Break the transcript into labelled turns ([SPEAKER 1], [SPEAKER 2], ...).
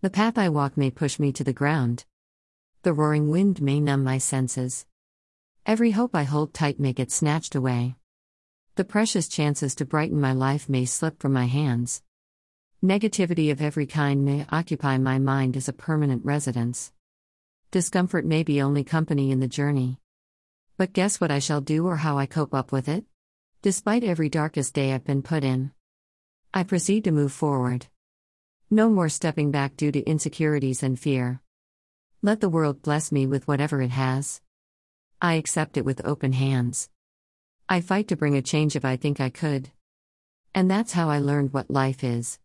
[SPEAKER 1] The path I walk may push me to the ground. The roaring wind may numb my senses. Every hope I hold tight may get snatched away. The precious chances to brighten my life may slip from my hands. Negativity of every kind may occupy my mind as a permanent residence. Discomfort may be only company in the journey. But guess what I shall do or how I cope up with it? Despite every darkest day I've been put in, I proceed to move forward. No more stepping back due to insecurities and fear. Let the world bless me with whatever it has. I accept it with open hands. I fight to bring a change if I think I could. And that's how I learned what life is.